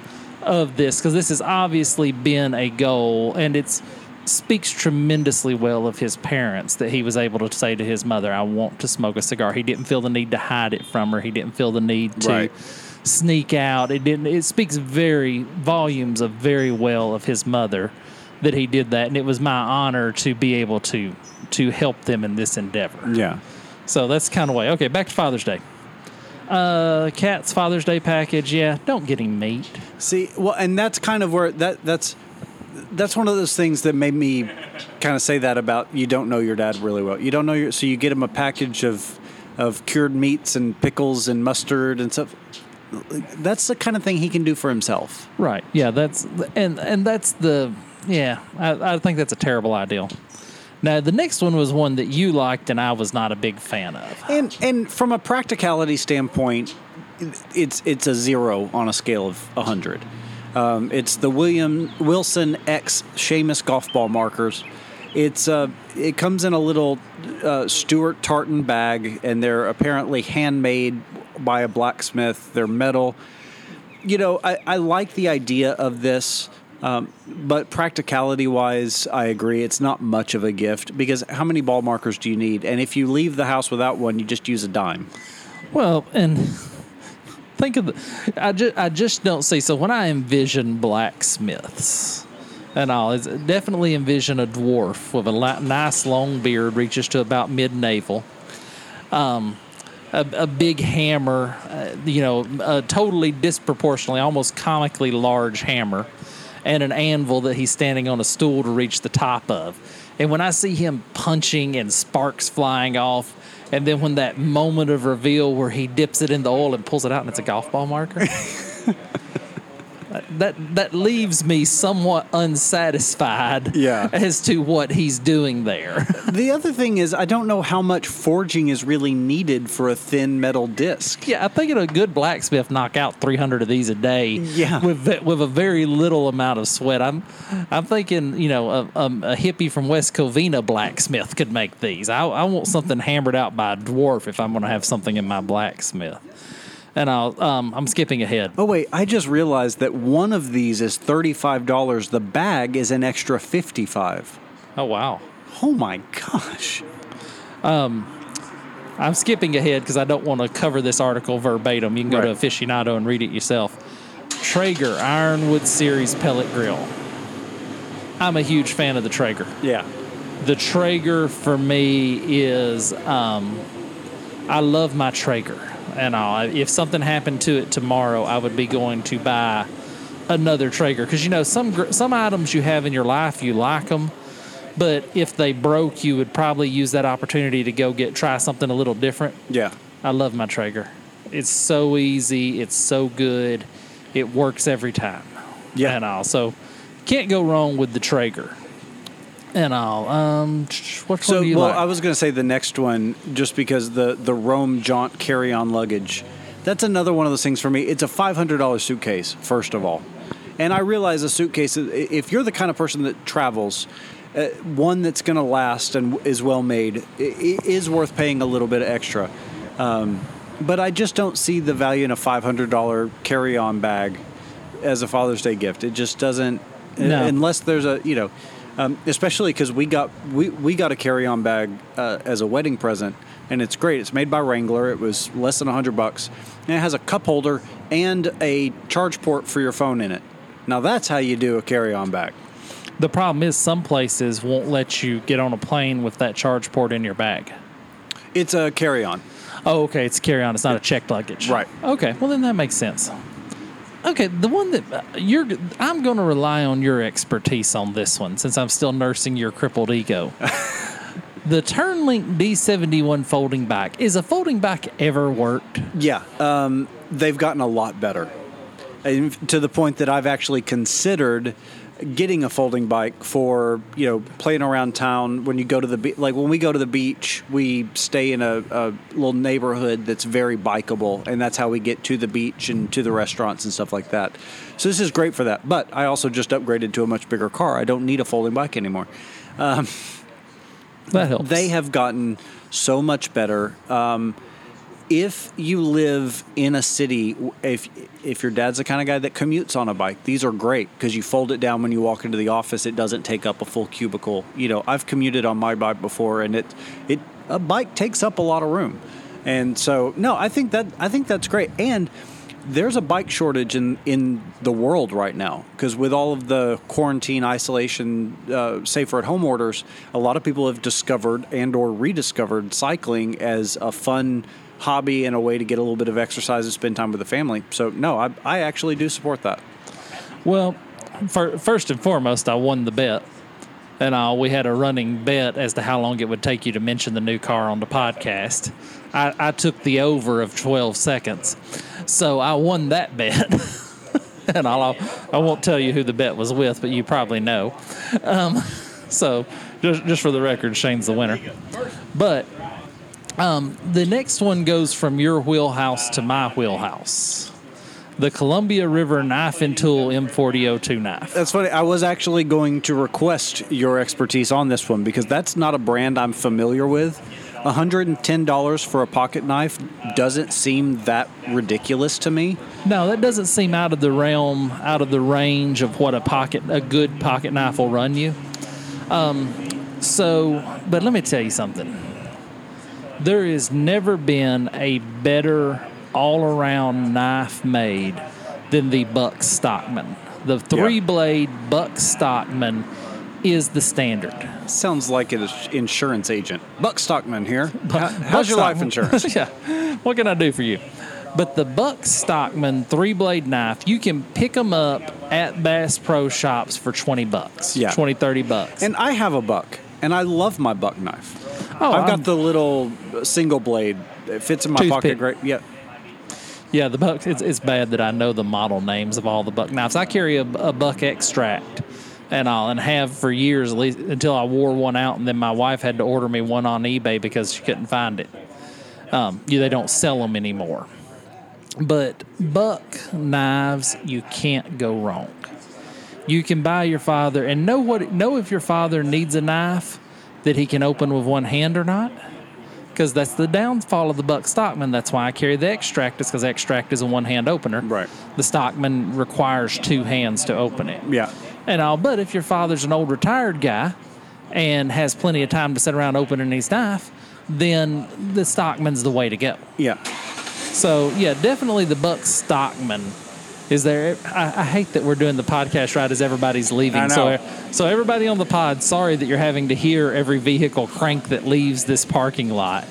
Speaker 2: of this because this has obviously been a goal, and it's speaks tremendously well of his parents that he was able to say to his mother, "I want to smoke a cigar." He didn't feel the need to hide it from her. He didn't feel the need to
Speaker 1: Right.
Speaker 2: sneak out. It didn't. It speaks very volumes of very well of his mother that he did that, and it was my honor to be able to to help them in this endeavor.
Speaker 1: Yeah.
Speaker 2: So that's kind of way. Okay, back to Father's Day. Uh, Katz's Father's Day package. Yeah, don't get him meat.
Speaker 1: See, well, and that's kind of where that that's that's one of those things that made me kind of say that about you don't know your dad really well. You don't know your so you get him a package of of cured meats and pickles and mustard and stuff. That's the kind of thing he can do for himself.
Speaker 2: Right. Yeah. That's and and that's the yeah. I, I think that's a terrible idea. Now the next one was one that you liked and I was not a big fan of.
Speaker 1: And and from a practicality standpoint, it's it's a zero on a scale of hundred. Um, it's the William Wilson X Seamus golf ball markers. It's uh, it comes in a little uh, Stuart tartan bag, and they're apparently handmade by a blacksmith. They're metal. You know, I, I like the idea of this, um, but practicality wise, I agree. It's not much of a gift because how many ball markers do you need? And if you leave the house without one, you just use a dime.
Speaker 2: Well, and think of the, I just I just don't see. So when I envision blacksmiths and all, it's definitely envision a dwarf with a nice long beard, reaches to about mid navel. Um, a, a big hammer, uh, you know, a totally disproportionately, almost comically large hammer, and an anvil that he's standing on a stool to reach the top of. And when I see him punching and sparks flying off, And then when that moment of reveal where he dips it in the oil and pulls it out and it's a golf ball marker. that that leaves me somewhat unsatisfied
Speaker 1: Yeah.
Speaker 2: as to what he's doing there.
Speaker 1: The other thing is, I don't know how much forging is really needed for a thin metal disc.
Speaker 2: yeah, I think a good blacksmith knock out 300 of these a day.
Speaker 1: Yeah.
Speaker 2: with with a very little amount of sweat. I'm I'm thinking you know a, a, a hippie from West Covina blacksmith could make these. I, I want something hammered out by a dwarf if I'm going to have something in my blacksmith. And I'll um, I'm skipping ahead.
Speaker 1: Oh wait, I just realized that one of these is thirty-five dollars. The bag is an extra fifty-five.
Speaker 2: Oh wow.
Speaker 1: Oh my gosh!
Speaker 2: Um, I'm skipping ahead because I don't want to cover this article verbatim. You can go
Speaker 1: Right.
Speaker 2: to Aficionado and read it yourself. Traeger Ironwood Series pellet grill. I'm a huge fan of the Traeger.
Speaker 1: Yeah,
Speaker 2: The Traeger for me is um, I love my Traeger, and all. If something happened to it tomorrow, I would be going to buy another Traeger because you know some some items you have in your life you like them, but if they broke, you would probably use that opportunity to go get try something a little different.
Speaker 1: yeah.
Speaker 2: I love my Traeger. It's so easy. It's so good. It works every time.
Speaker 1: Yeah.
Speaker 2: And all. So can't go wrong with the Traeger. And all. Um, which
Speaker 1: So,
Speaker 2: one do you
Speaker 1: well,
Speaker 2: like?
Speaker 1: I was going to say the next one, just because the the Roam Jaunt carry-on luggage. That's another one of those things for me. It's a five hundred dollars suitcase, first of all, and I realize a suitcase. If you're the kind of person that travels, uh, one that's going to last and is well made is worth paying a little bit extra. Um, but I just don't see the value in a five hundred dollar carry-on bag as a Father's Day gift. It just doesn't,
Speaker 2: No.
Speaker 1: unless there's a you know, um, especially because we got we, we got a carry-on bag uh, as a wedding present, and it's great. It's made by Wrangler. It was less than hundred bucks, and it has a cup holder and a charge port for your phone in it. Now that's how you do a carry-on bag.
Speaker 2: the problem is some places won't let you get on a plane with that charge port in your bag.
Speaker 1: It's a carry-on.
Speaker 2: Oh, okay. It's a carry on. It's not a checked luggage.
Speaker 1: Right.
Speaker 2: Okay. Well, then that makes sense. Okay, the one that uh, you're, I'm going to rely on your expertise on this one since I'm still nursing your crippled ego. the Tern Link D7i folding bike is a folding bike ever worked?
Speaker 1: Yeah, um, they've gotten a lot better, and to the point that I've actually considered getting a folding bike for you know playing around town when you go to the be- like when we go to the beach we stay in a, a little neighborhood that's very bikeable and that's how we get to the beach and to the restaurants and stuff like that so this is great for that but i also just upgraded to a much bigger car i don't need a folding bike anymore
Speaker 2: That helps.
Speaker 1: they have gotten so much better. Um, if you live in a city, if if your dad's the kind of guy that commutes on a bike, these are great because you fold it down when you walk into the office. It doesn't take up a full cubicle. You know, I've commuted on my bike before, and it it a bike takes up a lot of room, and so no, I think that I think that's great. And there's a bike shortage in, in the world right now because with all of the quarantine isolation uh, safer at home orders a lot of people have discovered and or rediscovered cycling as a fun hobby and a way to get a little bit of exercise and spend time with the family so no i, I actually do support that
Speaker 2: Well, fir- first and foremost, I won the bet. And uh, we had a running bet as to how long it would take you to mention the new car on the podcast. I, I took the over of 12 seconds. So I won that bet. and I'll, I won't tell you who the bet was with, but you probably know. Um, so just, just for the record, Shane's the winner. But um, the next one goes from your wheelhouse to my wheelhouse the Columbia River Knife and Tool M4002 knife.
Speaker 1: that's funny i was actually going to request your expertise on this one because that's not a brand i'm familiar with $110 for a pocket knife doesn't seem that ridiculous to me
Speaker 2: No, that doesn't seem out of the realm, out of the range of what a pocket, a good pocket knife will run you. Um, so, but let me tell you something. There has never been a better all-around knife made than the Buck Stockman. The three-blade Buck Stockman is the standard.
Speaker 1: Sounds like an insurance agent. Buck Stockman here. How- how's your life insurance?
Speaker 2: yeah. What can I do for you? But the Buck Stockman three blade knife, you can pick them up at Bass Pro Shops for 20 bucks.
Speaker 1: Yeah.
Speaker 2: 20, 30 bucks.
Speaker 1: and I have a buck, and I love my buck knife.
Speaker 2: Oh,
Speaker 1: I've
Speaker 2: I'm-
Speaker 1: got the little single blade. It fits in my pocket great. Yeah.
Speaker 2: Yeah, the buck. It's, it's bad that I know the model names of all the buck knives. I carry a, a buck extract, and all, and have for years at least until I wore one out, and then my wife had to order me one on eBay because she couldn't find it. Um, yeah, they don't sell them anymore. But buck knives, you can't go wrong. You can buy your father and know what know if your father needs a knife that he can open with one hand or not because that's the downfall of the Buck Stockman. That's why I carry the extract. Is because extract is a one-hand opener.
Speaker 1: Right.
Speaker 2: The Stockman requires two hands to open it.
Speaker 1: Yeah.
Speaker 2: And all, but if your father's an old retired guy and has plenty of time to sit around opening his knife, then the Stockman's the way to go.
Speaker 1: Yeah.
Speaker 2: So yeah, definitely the Buck Stockman is there. I, I hate that we're doing the podcast right as everybody's leaving.
Speaker 1: I know.
Speaker 2: So so everybody on the pod, sorry that you're having to hear every vehicle crank that leaves this parking lot.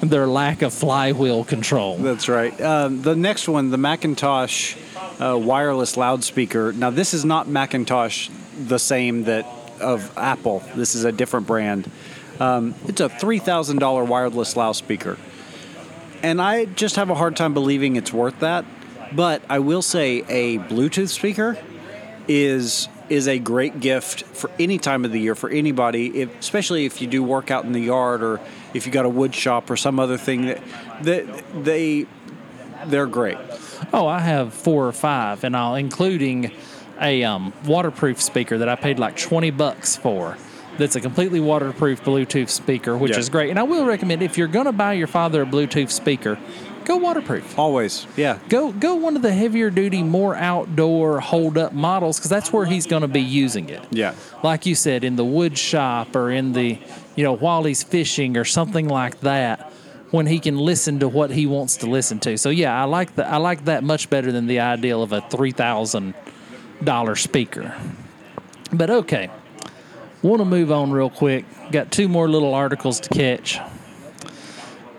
Speaker 2: Their lack of flywheel control.
Speaker 1: That's right. Um, the next one, the McIntosh uh, wireless loudspeaker. Now, this is not Macintosh, the same that of Apple. This is a different brand. Um, it's a three thousand dollar wireless loudspeaker, and I just have a hard time believing it's worth that. But I will say, a Bluetooth speaker is is a great gift for any time of the year for anybody, if, especially if you do work out in the yard or if you got a wood shop or some other thing that, that they they're great.
Speaker 2: Oh, I have four or five, and I'll including a um, waterproof speaker that I paid like twenty bucks for. That's a completely waterproof Bluetooth speaker, which
Speaker 1: Yeah.
Speaker 2: is great. And I will recommend if you're going to buy your father a Bluetooth speaker, go waterproof.
Speaker 1: Always, yeah,
Speaker 2: Go go one of the heavier duty, more outdoor hold up models because that's where he's going to be using it.
Speaker 1: yeah,
Speaker 2: Like you said, in the wood shop or in the, you know, while he's fishing or something like that, when he can listen to what he wants to listen to. So yeah, I like that. I like that much better than the ideal of a three thousand dollar speaker. But okay, want to move on real quick. Got two more little articles to catch.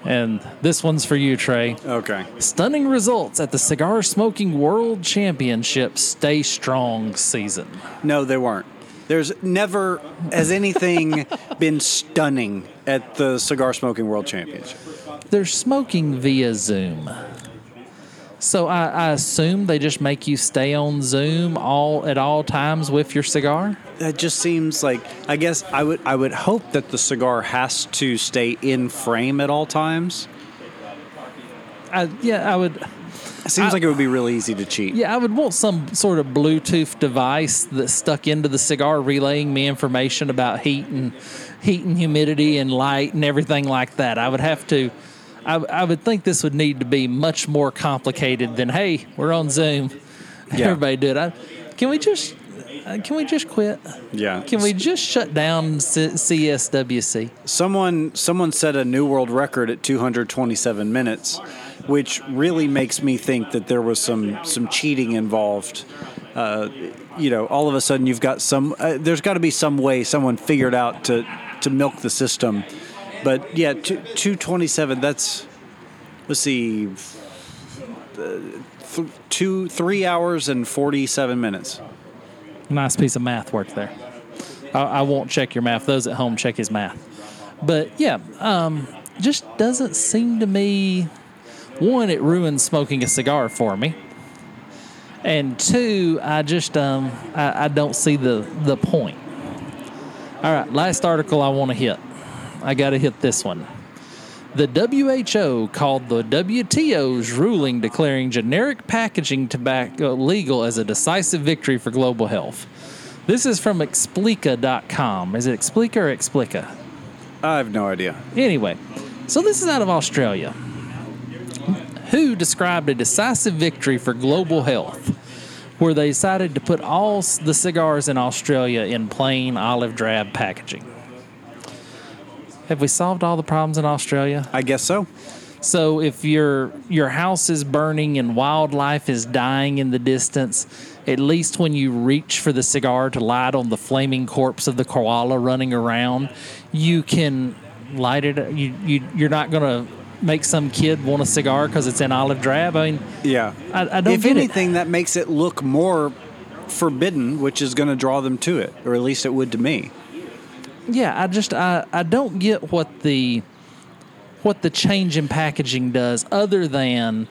Speaker 2: And this one's for you, Trae.
Speaker 1: okay.
Speaker 2: Stunning results at the Cigar Smoking World Championship Stay Strong season.
Speaker 1: No, they weren't. There's never has anything been stunning at the Cigar Smoking World Championship.
Speaker 2: They're smoking via Zoom. So I, I assume they just make you stay on Zoom all at all times with your cigar.
Speaker 1: That just seems like I guess I would I would hope that the cigar has to stay in frame at all times.
Speaker 2: I, yeah, I would.
Speaker 1: It seems
Speaker 2: I-
Speaker 1: like it would be really easy to cheat.
Speaker 2: Yeah, I would want some sort of Bluetooth device that's stuck into the cigar, relaying me information about heat and heat and humidity and light and everything like that. I would have to. I, I would think this would need to be much more complicated than hey, we're on Zoom.
Speaker 1: Yeah.
Speaker 2: Everybody do it. I, can we just? uh, Can we just quit?
Speaker 1: Yeah.
Speaker 2: Can we just shut down C- CSWC?
Speaker 1: Someone someone set a new world record at 227 minutes, which really makes me think that there was some some cheating involved. Uh, you know, all of a sudden you've got some. Uh, there's got to be some way someone figured out to to milk the system. But yeah, two, 227. That's let's see, uh, th- two three hours and 47 minutes.
Speaker 2: Nice piece of math work there. I, I won't check your math. Those at home check his math. But yeah, um, just doesn't seem to me. One, it ruins smoking a cigar for me, and two, I just um, I, I don't see the the point. All right, last article I want to hit. I got to hit this one. The WHO called the WTO's ruling declaring generic packaging tobacco legal as a decisive victory for global health. This is from Explica.com. Is it Explica or Explica?
Speaker 1: I have no idea.
Speaker 2: Anyway, so this is out of Australia. Who described a decisive victory for global health, where they decided to put all the cigars in Australia in plain olive drab packaging. Have we solved all the problems in Australia?
Speaker 1: I guess so.
Speaker 2: So if your your house is burning and wildlife is dying in the distance, at least when you reach for the cigar to light on the flaming corpse of the koala running around, you can light it. You, you you're not gonna make some kid want a cigar because it's in olive drab. I mean,
Speaker 1: Yeah.
Speaker 2: I- I don't
Speaker 1: if
Speaker 2: get it.
Speaker 1: anything, that makes it look more forbidden, which is going to draw them to it, or at least it would to me.
Speaker 2: Yeah, I just I, I don't get what the what the change in packaging does other than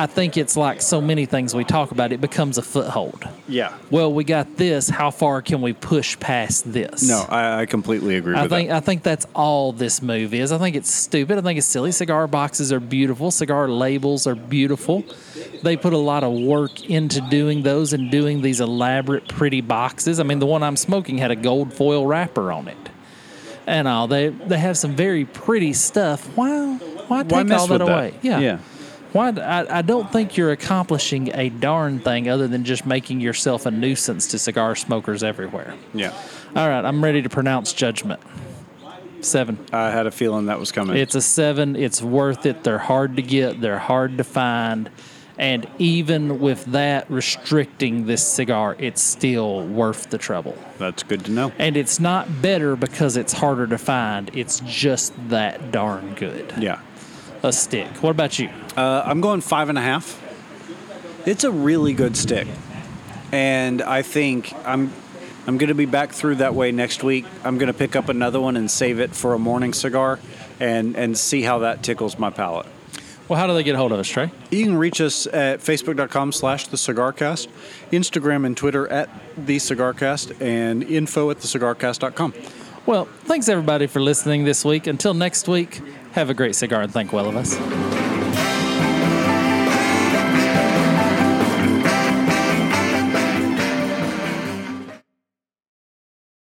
Speaker 2: I think it's like so many things we talk about, it becomes a foothold.
Speaker 1: Yeah.
Speaker 2: Well, we got this. How far can we push past this?
Speaker 1: No, I, I completely agree
Speaker 2: I
Speaker 1: with
Speaker 2: think
Speaker 1: that.
Speaker 2: I think that's all this movie is. I think it's stupid. I think it's silly. Cigar boxes are beautiful. Cigar labels are beautiful. They put a lot of work into doing those and doing these elaborate, pretty boxes. I mean, the one I'm smoking had a gold foil wrapper on it, and all. They they have some very pretty stuff. Why why take
Speaker 1: Why
Speaker 2: all that away?
Speaker 1: that?
Speaker 2: Yeah.
Speaker 1: Yeah.
Speaker 2: Why? I, I don't think you're accomplishing a darn thing other than just making yourself a nuisance to cigar smokers everywhere.
Speaker 1: Yeah.
Speaker 2: All right, I'm ready to pronounce judgment. Seven.
Speaker 1: I had a feeling that was coming.
Speaker 2: It's a seven. It's worth it. They're hard to get. They're hard to find. And even with that restricting this cigar, it's still worth the trouble.
Speaker 1: That's good to know.
Speaker 2: And it's not better because it's harder to find. It's just that darn good.
Speaker 1: Yeah.
Speaker 2: A stick. What about you?
Speaker 1: Uh, I'm going five and a half. It's a really good stick, and I think I'm I'm going to be back through that way next week. I'm going to pick up another one and save it for a morning cigar, and and see how that tickles my palate.
Speaker 2: Well, how do they get a hold of us, Trae?
Speaker 1: You can reach us at facebook.com slash the cigarcast, Instagram and Twitter at the cigarcast, and info at thecigarcast.com.
Speaker 2: Well, thanks everybody for listening this week. Until next week, have a great cigar and thank well of us.